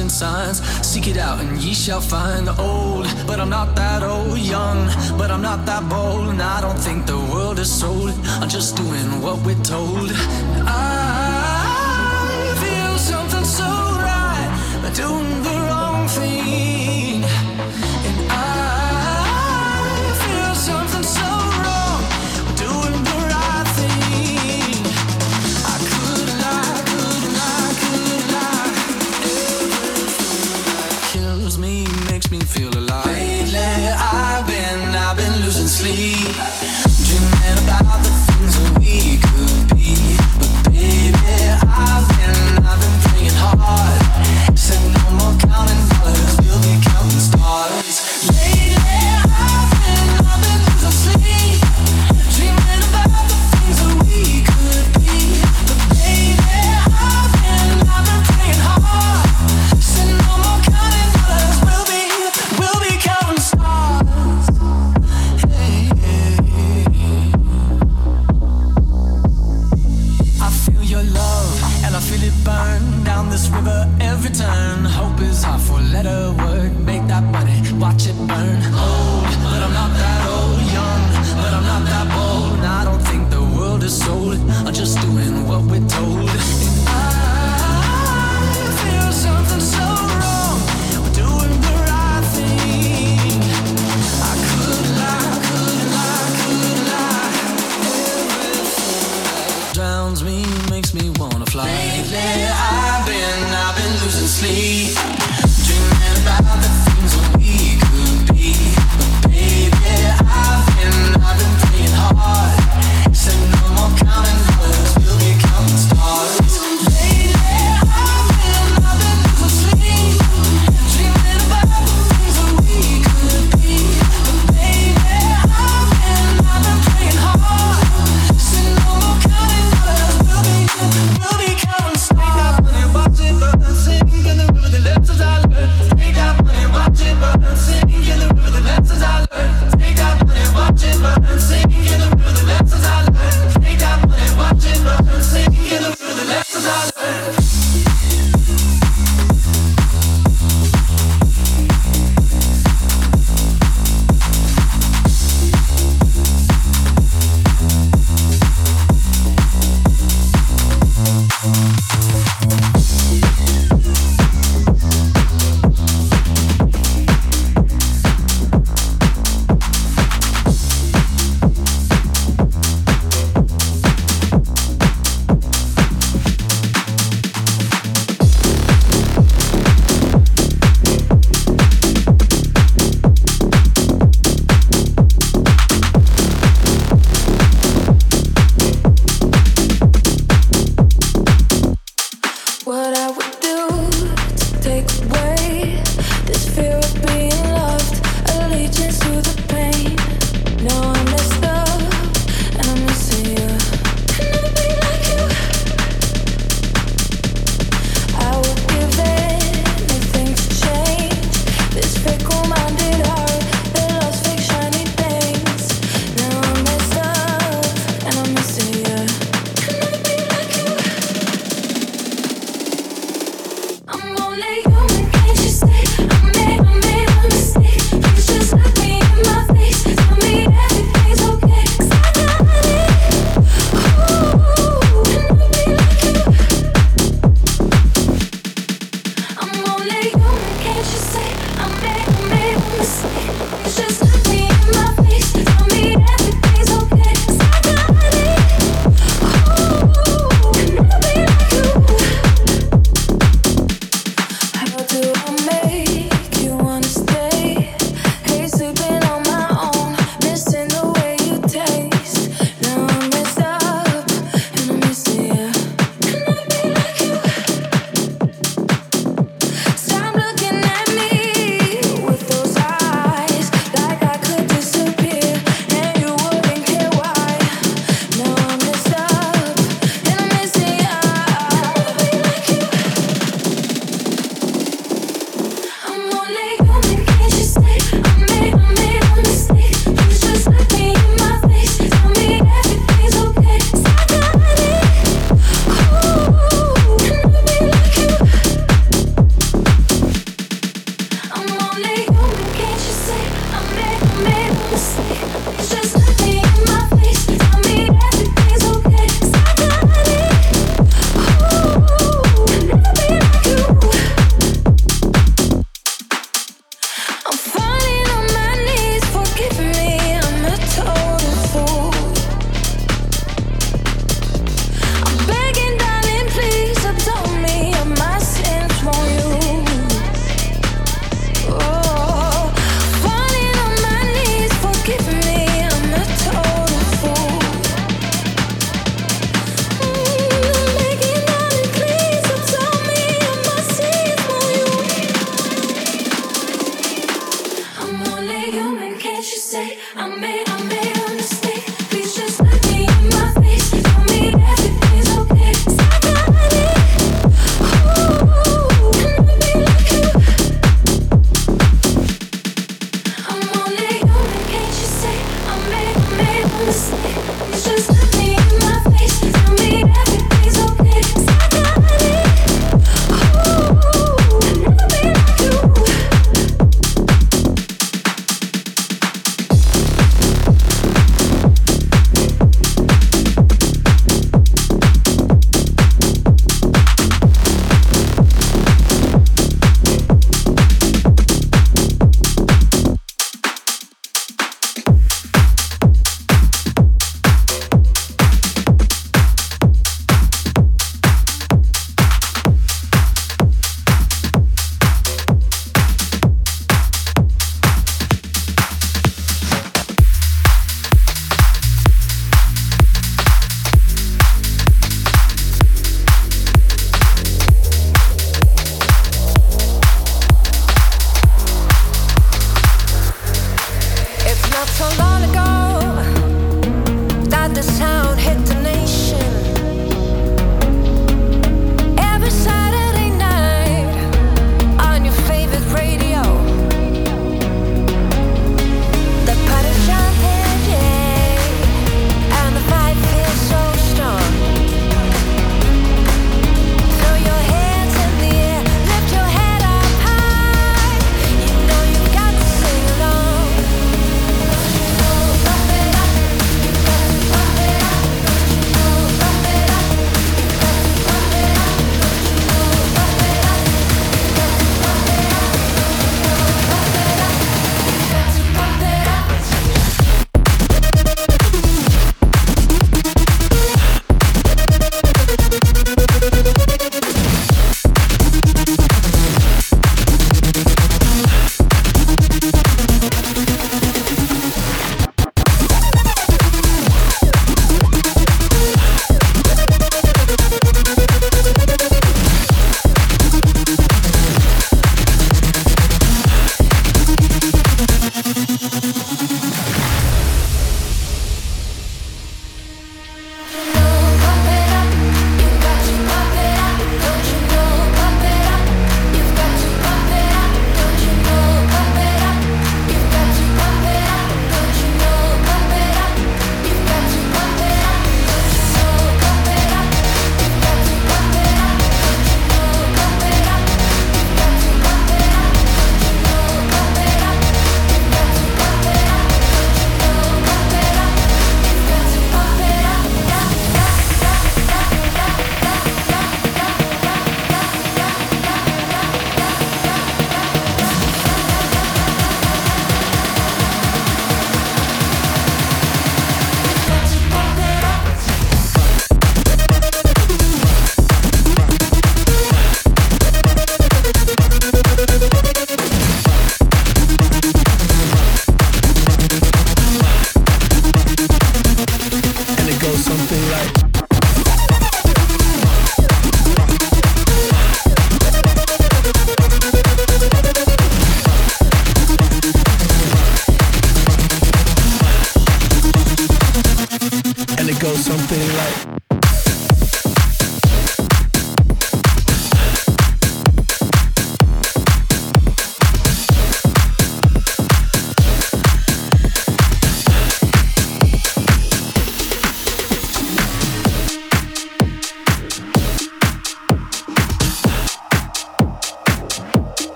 flashing signs. Seek it out and ye shall find the old. But I'm not that old, young, but I'm not that bold. And I don't think the world is sold. I'm just doing what we're told.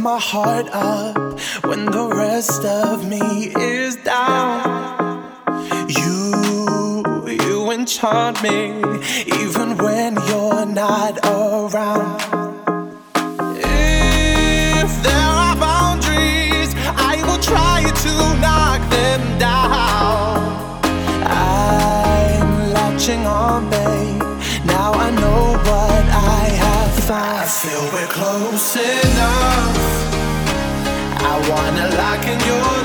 my heart up when the rest of me is down. You, you enchant me even when you're not around. If there are boundaries, I will try to knock them down. I'm latching on, babe. Now I know what I have found. I feel we're closer wanna lock in your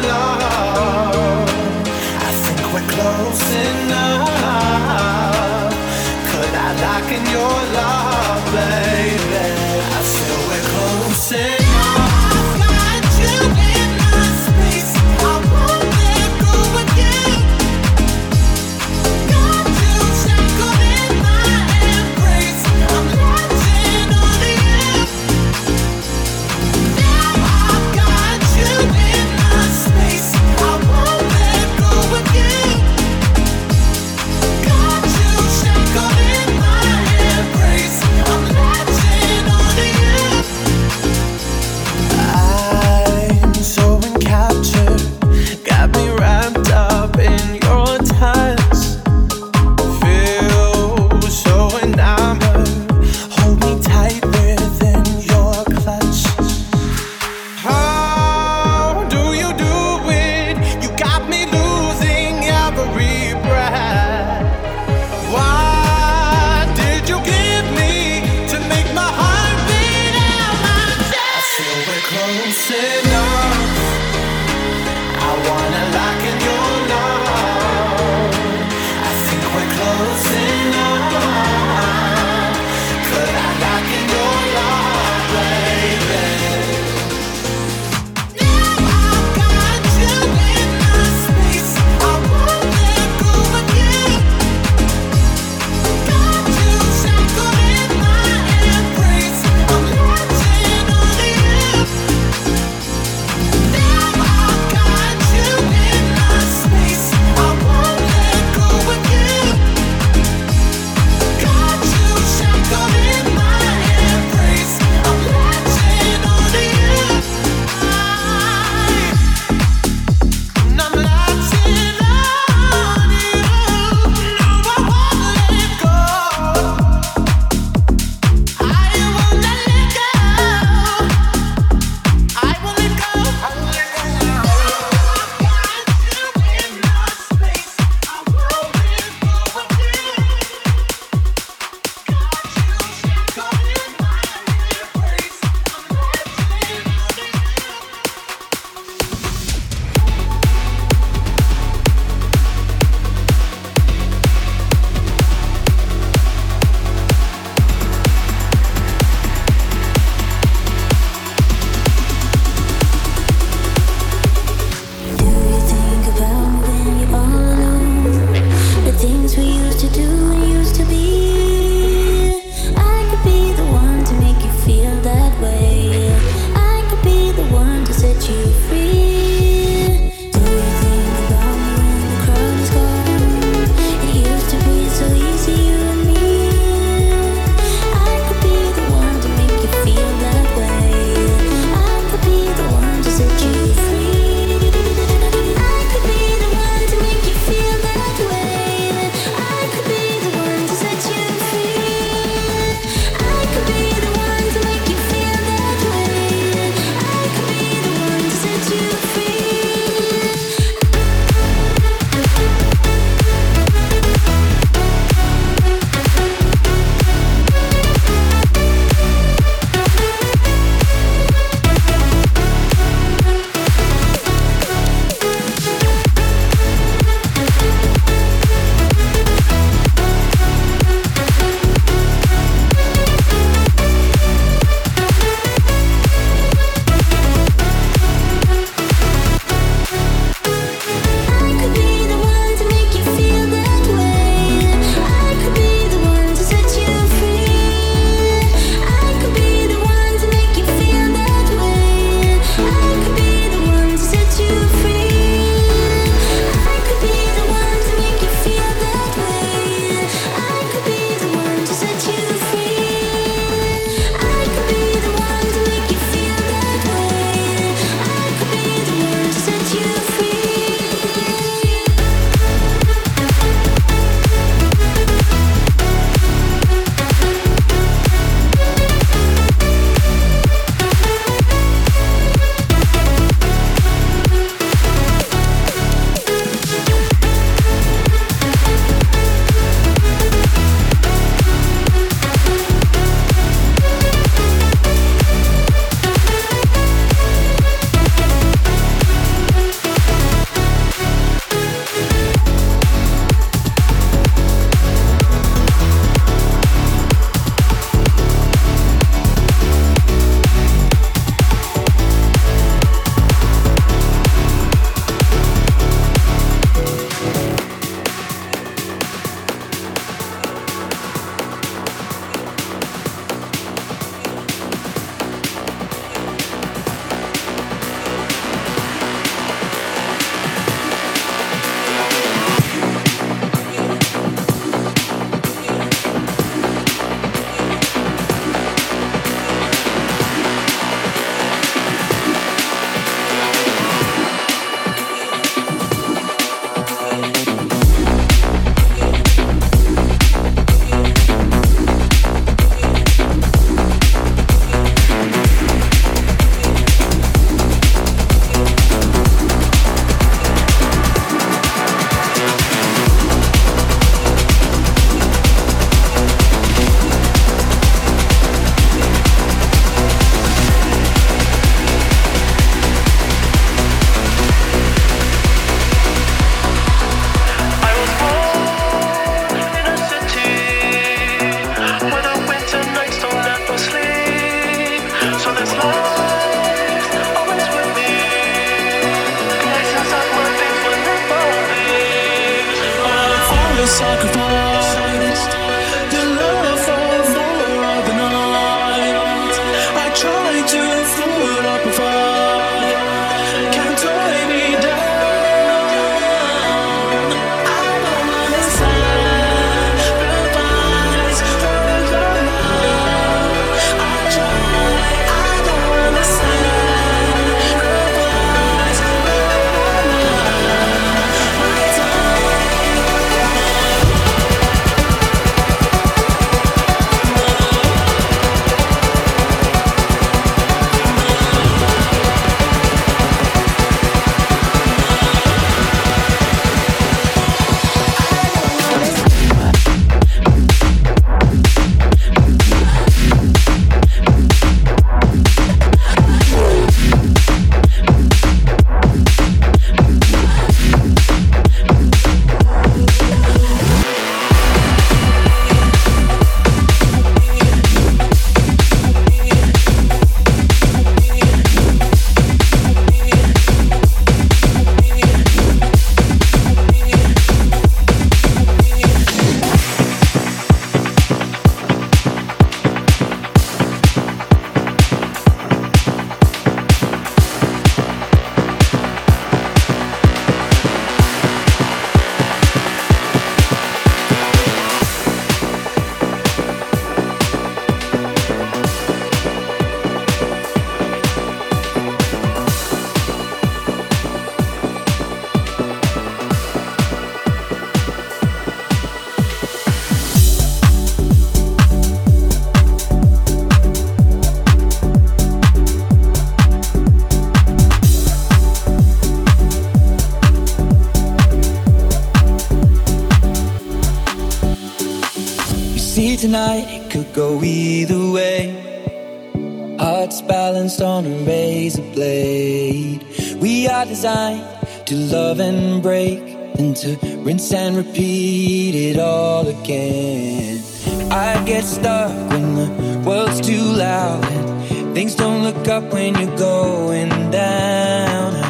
Tonight it could go either way. Hearts balanced on a razor blade. We are designed to love and break, and to rinse and repeat it all again. I get stuck when the world's too loud, and things don't look up when you're going down.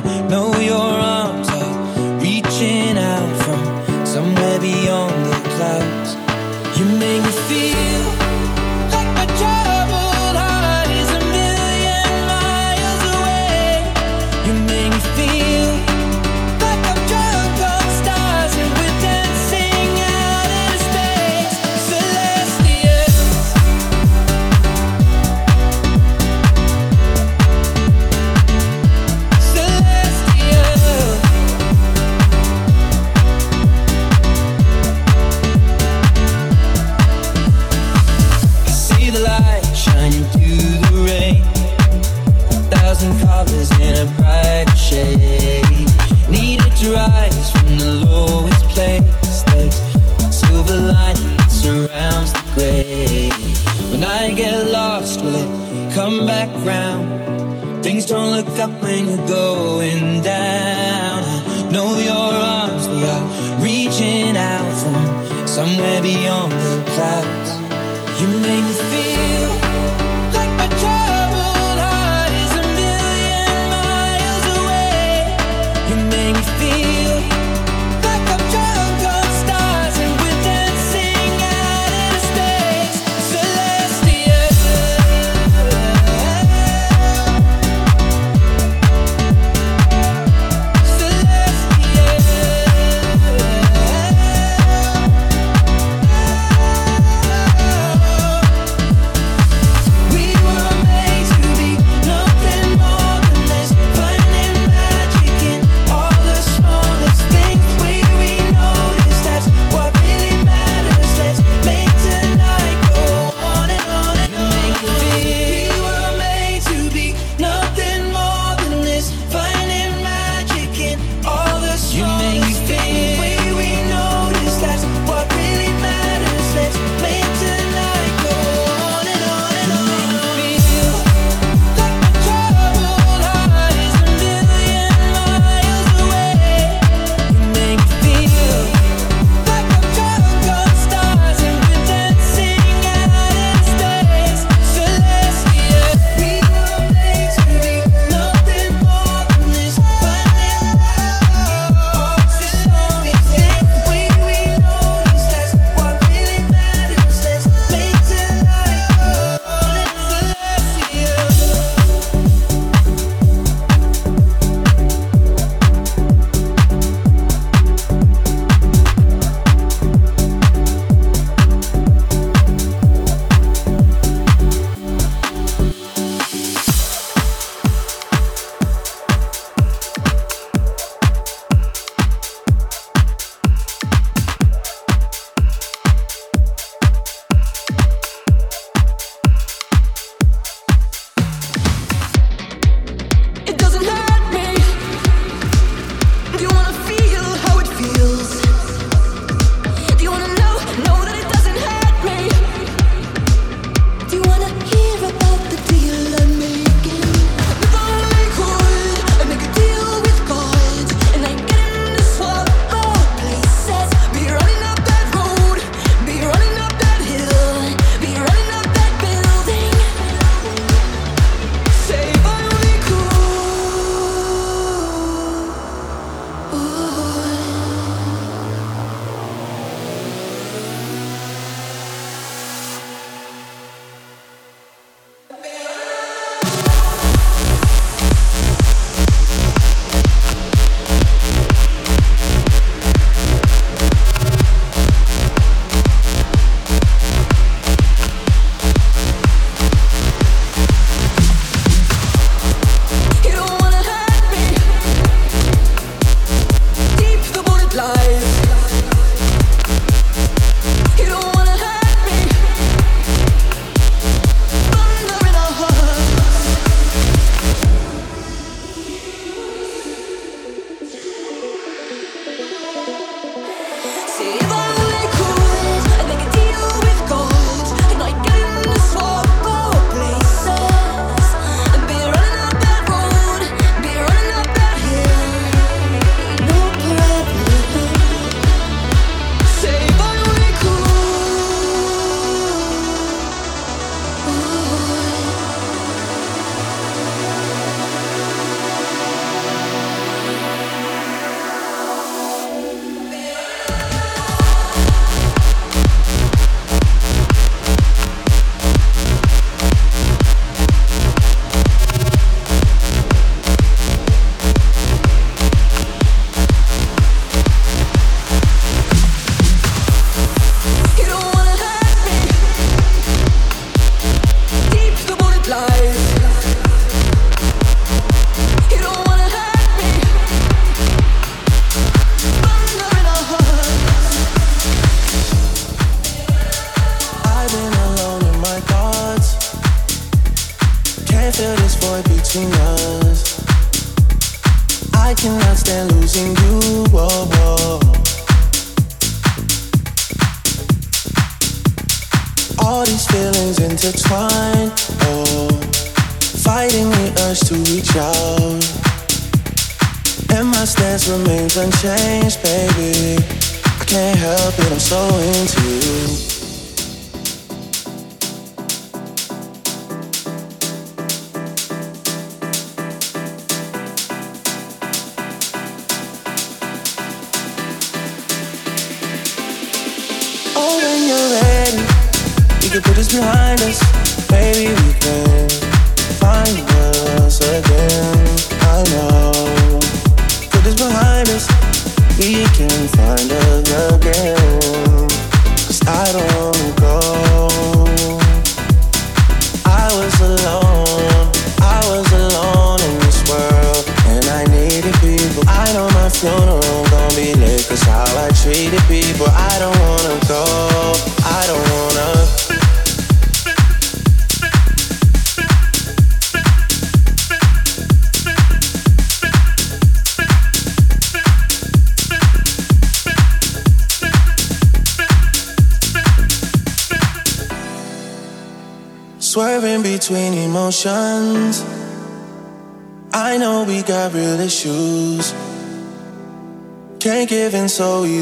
up when you're going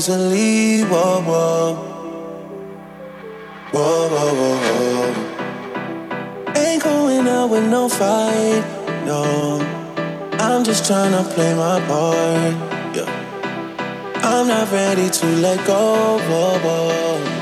easily. Whoa, whoa. Whoa, whoa, whoa, whoa. Ain't going out with no fight, no. I'm just trying to play my part, yeah. I'm not ready to let go, whoa, whoa.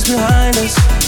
Behind us,